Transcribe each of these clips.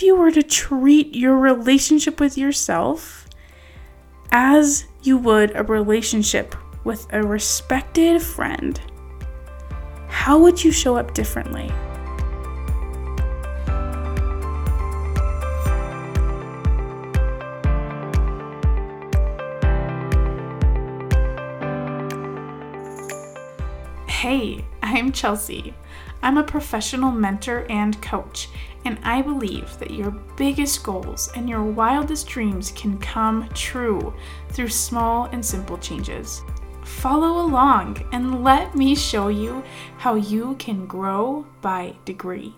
if you were to treat your relationship with yourself as you would a relationship with a respected friend, how would you show up differently? Hey, I'm Chelsea. I'm a professional mentor and coach, and I believe that your biggest goals and your wildest dreams can come true through small and simple changes. Follow along and let me show you how you can grow by degree.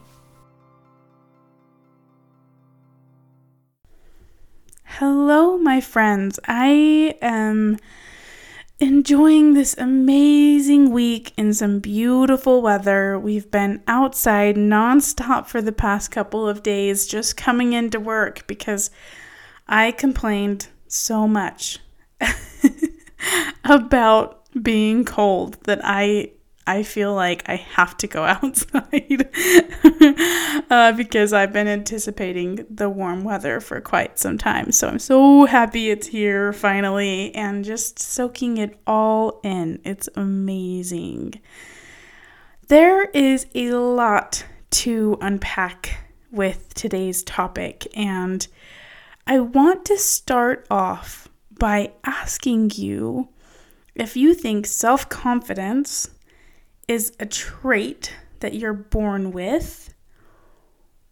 Hello, my friends. I am enjoying this amazing week in some beautiful weather. We've been outside nonstop for the past couple of days, just coming into work because I complained so much about being cold that I I feel like I have to go outside uh, because I've been anticipating the warm weather for quite some time. So I'm so happy it's here finally and just soaking it all in. It's amazing. There is a lot to unpack with today's topic, and I want to start off by asking you if you think self confidence is a trait that you're born with,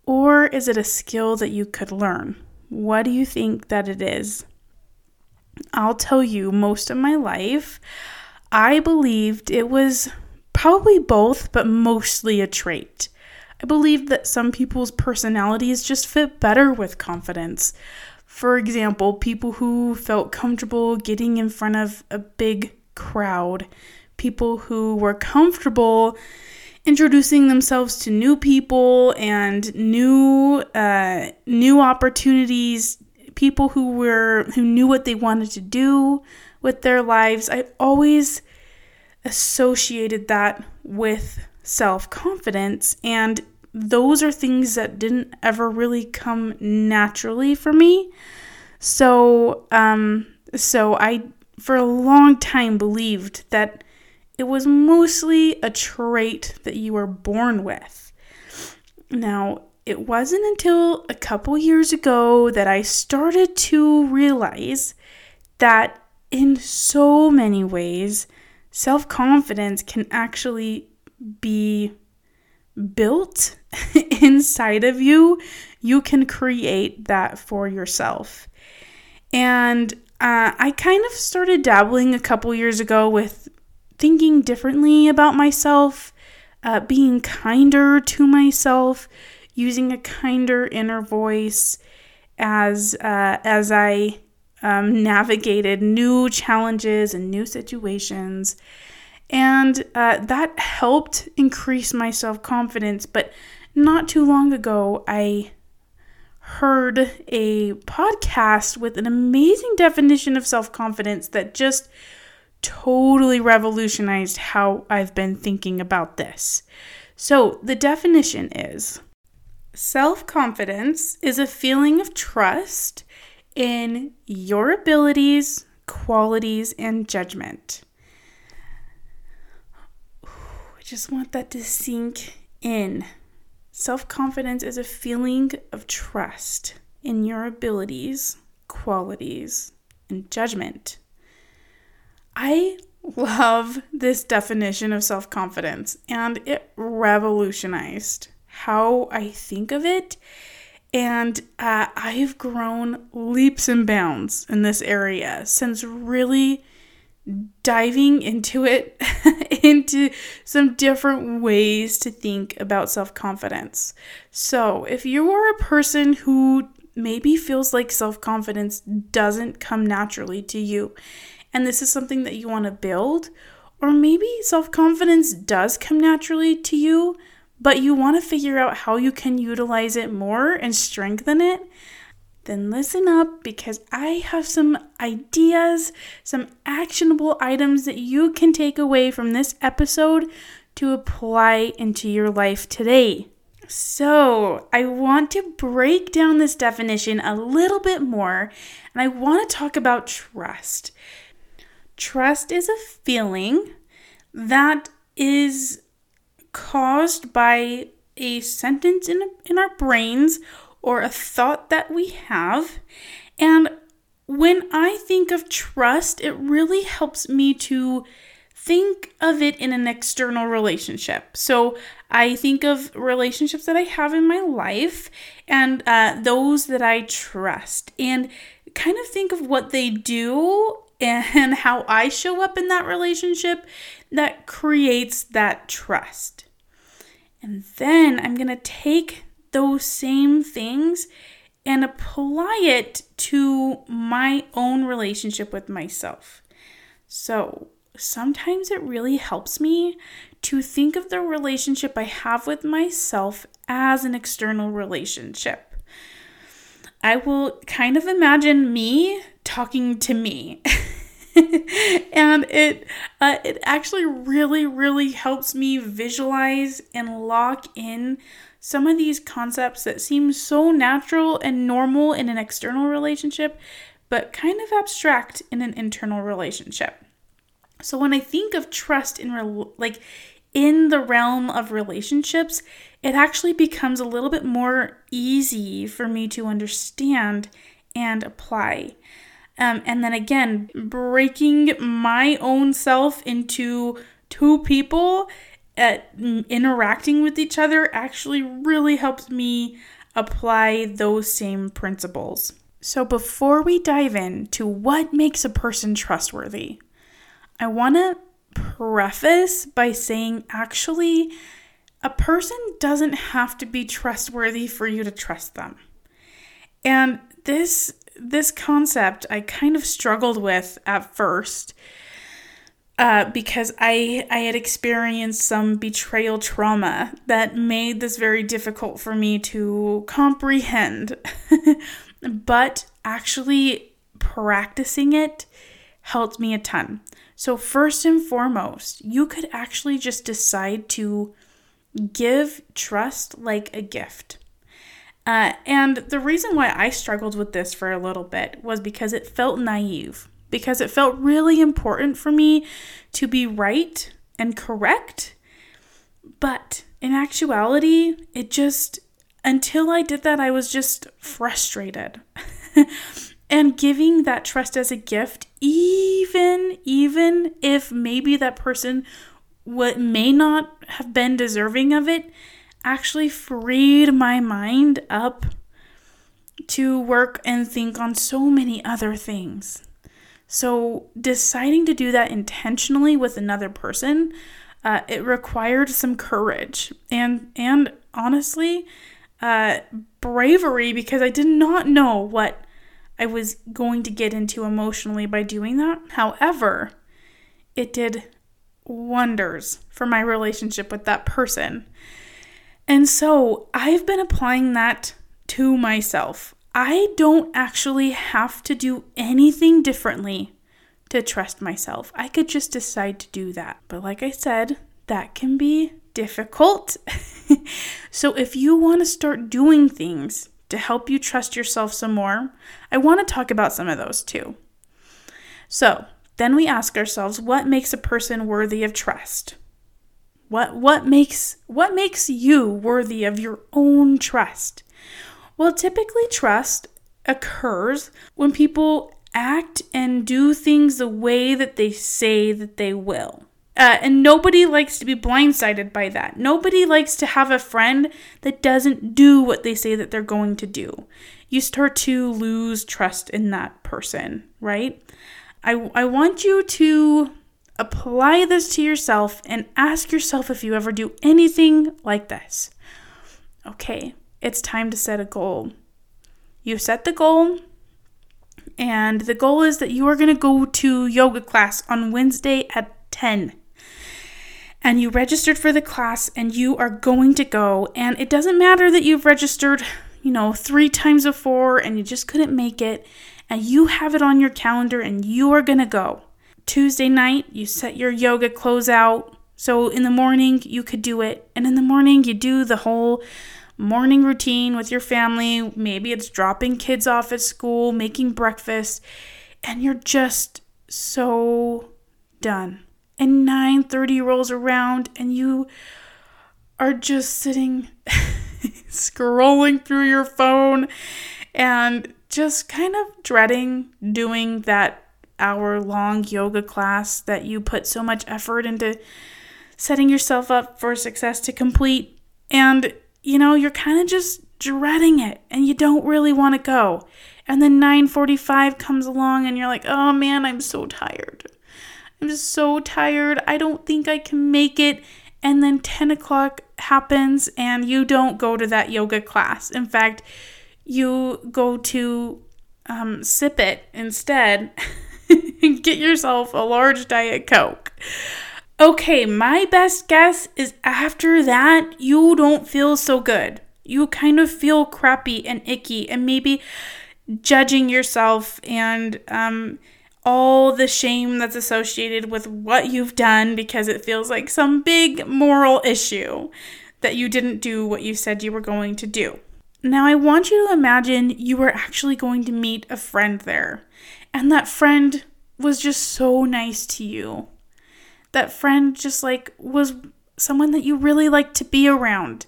or is it a skill that you could learn? What do you think that it is? I'll tell you, most of my life, I believed it was probably both, but mostly a trait. I believed that some people's personalities just fit better with confidence. For example, people who felt comfortable getting in front of a big crowd people who were comfortable introducing themselves to new people and new uh, new opportunities people who were who knew what they wanted to do with their lives. I always associated that with self-confidence and those are things that didn't ever really come naturally for me. So um so i for a long time believed that it was mostly a trait that you were born with. Now, it wasn't until a couple years ago that I started to realize that in so many ways, self confidence can actually be built inside of you. You can create that for yourself. And uh, I kind of started dabbling a couple years ago with thinking differently about myself, uh, being kinder to myself, using a kinder inner voice as uh, as I um, navigated new challenges and new situations, and uh, that helped increase my self confidence. But not too long ago, I heard a podcast with an amazing definition of self confidence that just totally revolutionized how I've been thinking about this. So, the definition is self confidence is a feeling of trust in your abilities, qualities, and judgment. I just want that to sink in. Self confidence is a feeling of trust in your abilities, qualities, and judgment. I love this definition of self confidence, and it revolutionized how I think of it. And uh, I've grown leaps and bounds in this area since really diving into it, into some different ways to think about self confidence. So, if you are a person who maybe feels like self confidence doesn't come naturally to you and this is something that you want to build, or maybe self confidence does come naturally to you, but you want to figure out how you can utilize it more and strengthen it, then listen up because I have some ideas, some actionable items that you can take away from this episode to apply into your life today. So, I want to break down this definition a little bit more, and I want to talk about trust. Trust is a feeling that is caused by a sentence in, in our brains or a thought that we have. And when I think of trust, it really helps me to think of it in an external relationship. So I think of relationships that I have in my life and uh, those that I trust, and kind of think of what they do and how I show up in that relationship that creates that trust. And then I'm going to take those same things and apply it to my own relationship with myself. So, sometimes it really helps me to think of the relationship I have with myself as an external relationship. I will kind of imagine me talking to me. and it uh, it actually really really helps me visualize and lock in some of these concepts that seem so natural and normal in an external relationship but kind of abstract in an internal relationship so when i think of trust in re- like in the realm of relationships it actually becomes a little bit more easy for me to understand and apply um, and then again, breaking my own self into two people at interacting with each other actually really helps me apply those same principles. So, before we dive into what makes a person trustworthy, I want to preface by saying actually, a person doesn't have to be trustworthy for you to trust them. And this this concept I kind of struggled with at first. Uh, because I I had experienced some betrayal trauma that made this very difficult for me to comprehend. but actually practicing it helped me a ton. So first and foremost, you could actually just decide to give trust like a gift. Uh, and the reason why I struggled with this for a little bit was because it felt naive, because it felt really important for me to be right and correct. But in actuality, it just, until I did that, I was just frustrated. and giving that trust as a gift, even, even if maybe that person what may not have been deserving of it, actually freed my mind up to work and think on so many other things. So, deciding to do that intentionally with another person, uh, it required some courage and and honestly, uh, bravery because I did not know what I was going to get into emotionally by doing that. However, it did wonders for my relationship with that person. And so I've been applying that to myself. I don't actually have to do anything differently to trust myself. I could just decide to do that. But like I said, that can be difficult. so if you want to start doing things to help you trust yourself some more, I want to talk about some of those too. So then we ask ourselves what makes a person worthy of trust? What what makes what makes you worthy of your own trust? Well, typically trust occurs when people act and do things the way that they say that they will. Uh, and nobody likes to be blindsided by that. Nobody likes to have a friend that doesn't do what they say that they're going to do. You start to lose trust in that person, right? I, I want you to Apply this to yourself and ask yourself if you ever do anything like this. Okay, it's time to set a goal. You set the goal, and the goal is that you are going to go to yoga class on Wednesday at 10 and you registered for the class and you are going to go and it doesn't matter that you've registered you know 3 times before and you just couldn't make it and you have it on your calendar and you are going to go Tuesday night, you set your yoga clothes out. So in the morning, you could do it. And in the morning, you do the whole morning routine with your family. Maybe it's dropping kids off at school, making breakfast, and you're just so done. And 9:30 rolls around and you are just sitting scrolling through your phone and just kind of dreading doing that hour long yoga class that you put so much effort into setting yourself up for success to complete. And, you know, you're kind of just dreading it and you don't really want to go. And then 9:45 comes along and you're like, "Oh man, I'm so tired. I'm so tired. I don't think I can make it." And then 10 o'clock happens and you don't go to that yoga class. In fact, you go to um, sip it instead get yourself a large Diet Coke. Okay, my best guess is after that, you don't feel so good. You kind of feel crappy and icky and maybe judging yourself and um, all the shame that's associated with what you've done because it feels like some big moral issue that you didn't do what you said you were going to do. Now, I want you to imagine you were actually going to meet a friend there, and that friend was just so nice to you. That friend just like was someone that you really liked to be around.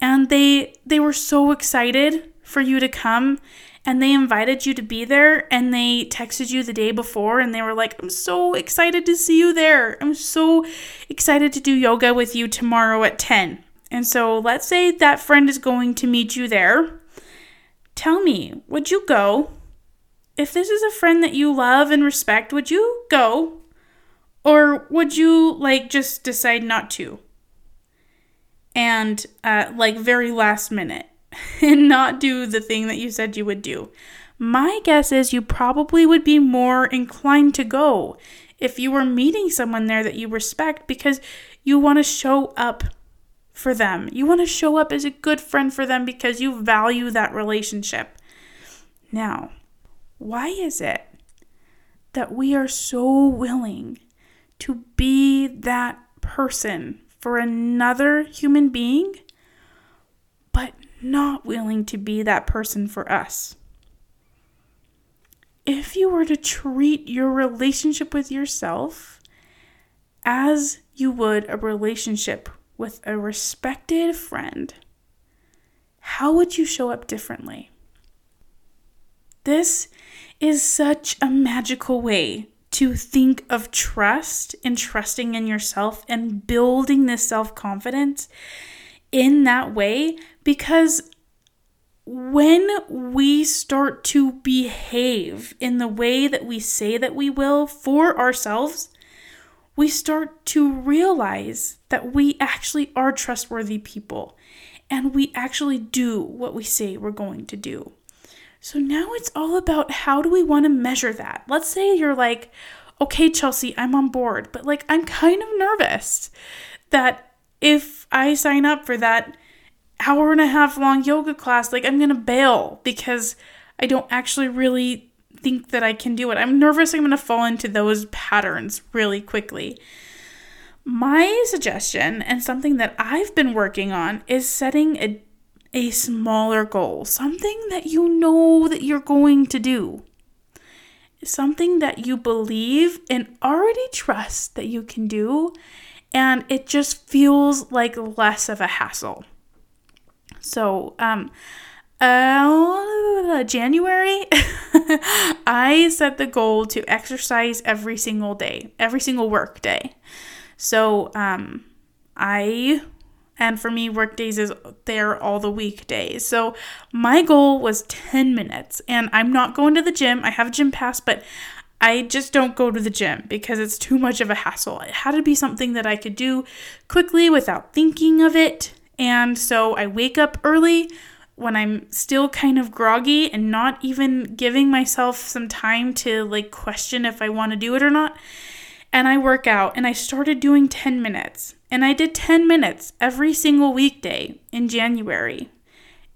And they they were so excited for you to come and they invited you to be there and they texted you the day before and they were like, I'm so excited to see you there. I'm so excited to do yoga with you tomorrow at 10. And so let's say that friend is going to meet you there. Tell me, would you go? If this is a friend that you love and respect, would you go? Or would you like just decide not to? And uh, like very last minute and not do the thing that you said you would do. My guess is you probably would be more inclined to go if you were meeting someone there that you respect because you want to show up for them. You want to show up as a good friend for them because you value that relationship. Now, why is it that we are so willing to be that person for another human being, but not willing to be that person for us? If you were to treat your relationship with yourself as you would a relationship with a respected friend, how would you show up differently? This is such a magical way to think of trust and trusting in yourself and building this self confidence in that way because when we start to behave in the way that we say that we will for ourselves, we start to realize that we actually are trustworthy people and we actually do what we say we're going to do. So now it's all about how do we want to measure that? Let's say you're like, okay, Chelsea, I'm on board, but like I'm kind of nervous that if I sign up for that hour and a half long yoga class, like I'm going to bail because I don't actually really think that I can do it. I'm nervous I'm going to fall into those patterns really quickly. My suggestion, and something that I've been working on, is setting a, a smaller goal, something that you know that you're going to do, something that you believe and already trust that you can do, and it just feels like less of a hassle. So, um, uh, January, I set the goal to exercise every single day, every single work day. So, um, I, and for me, workdays is there all the weekdays. So, my goal was 10 minutes, and I'm not going to the gym. I have a gym pass, but I just don't go to the gym because it's too much of a hassle. It had to be something that I could do quickly without thinking of it. And so I wake up early when I'm still kind of groggy and not even giving myself some time to like question if I want to do it or not. And I work out and I started doing 10 minutes. And I did 10 minutes every single weekday in January.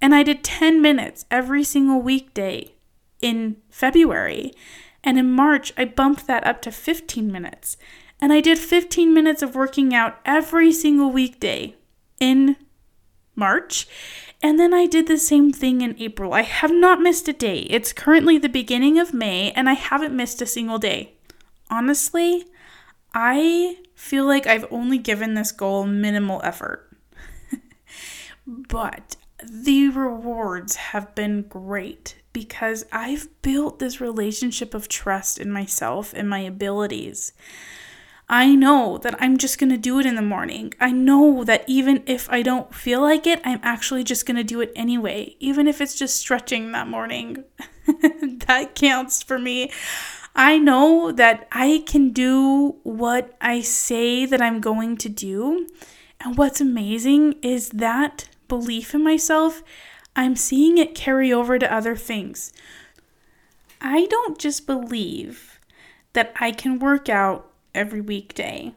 And I did 10 minutes every single weekday in February. And in March, I bumped that up to 15 minutes. And I did 15 minutes of working out every single weekday in March. And then I did the same thing in April. I have not missed a day. It's currently the beginning of May, and I haven't missed a single day. Honestly, I feel like I've only given this goal minimal effort. but the rewards have been great because I've built this relationship of trust in myself and my abilities. I know that I'm just going to do it in the morning. I know that even if I don't feel like it, I'm actually just going to do it anyway, even if it's just stretching that morning. that counts for me. I know that I can do what I say that I'm going to do. And what's amazing is that belief in myself, I'm seeing it carry over to other things. I don't just believe that I can work out every weekday.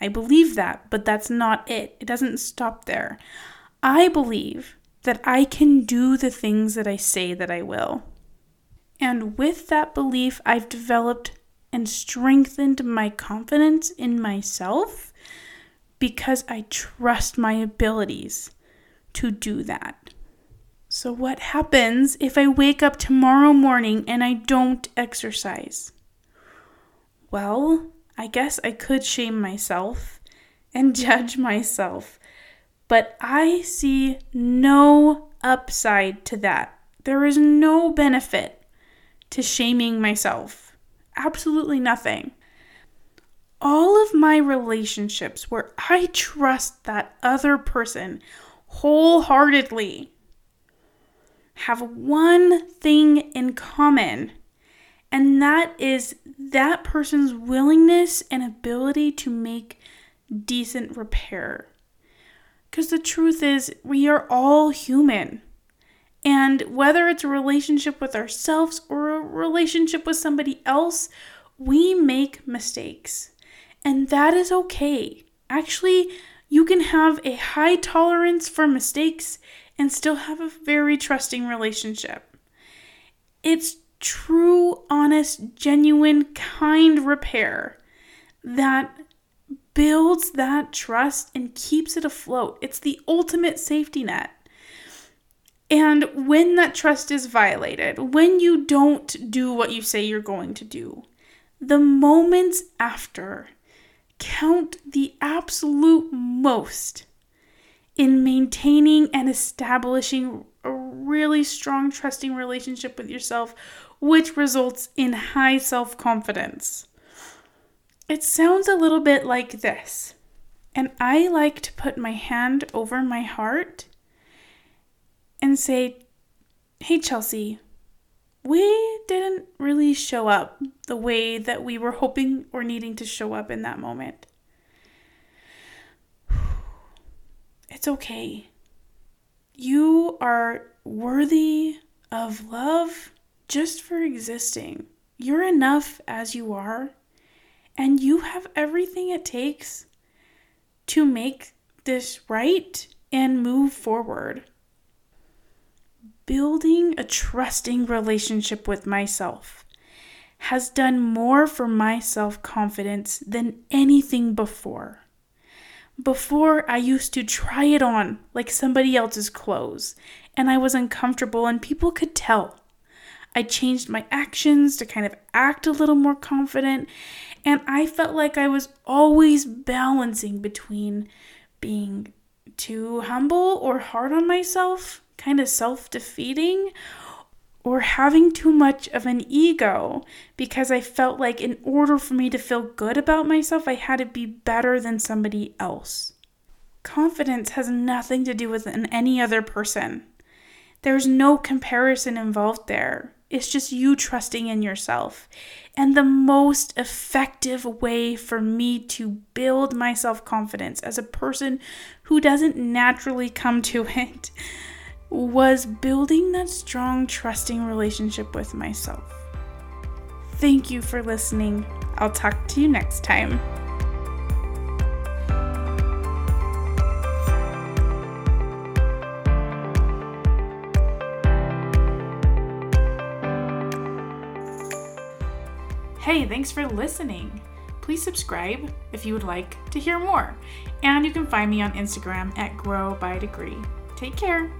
I believe that, but that's not it. It doesn't stop there. I believe that I can do the things that I say that I will. And with that belief, I've developed and strengthened my confidence in myself because I trust my abilities to do that. So, what happens if I wake up tomorrow morning and I don't exercise? Well, I guess I could shame myself and judge myself, but I see no upside to that. There is no benefit to shaming myself. Absolutely nothing. All of my relationships where I trust that other person wholeheartedly have one thing in common, and that is that person's willingness and ability to make decent repair. Because the truth is, we are all human. And whether it's a relationship with ourselves or a relationship with somebody else, we make mistakes. And that is okay. Actually, you can have a high tolerance for mistakes and still have a very trusting relationship. It's true, honest, genuine, kind repair that builds that trust and keeps it afloat. It's the ultimate safety net. And when that trust is violated, when you don't do what you say you're going to do, the moments after count the absolute most in maintaining and establishing a really strong, trusting relationship with yourself, which results in high self confidence. It sounds a little bit like this, and I like to put my hand over my heart and say, Hey, Chelsea, we didn't really show up the way that we were hoping or needing to show up in that moment. It's okay. You are worthy of love just for existing. You're enough as you are, and you have everything it takes to make this right and move forward building a trusting relationship with myself has done more for my self confidence than anything before. Before, I used to try it on like somebody else's clothes, and I was uncomfortable, and people could tell. I changed my actions to kind of act a little more confident, and I felt like I was always balancing between being too humble or hard on myself kind of self defeating or having too much of an ego because I felt like in order for me to feel good about myself, I had to be better than somebody else. Confidence has nothing to do with any other person. There's no comparison involved there. It's just you trusting in yourself. And the most effective way for me to build my self confidence as a person who doesn't naturally come to it was building that strong, trusting relationship with myself. Thank you for listening. I'll talk to you next time. Hey, thanks for listening. Please subscribe if you would like to hear more. And you can find me on Instagram at Grow by Degree. Take care.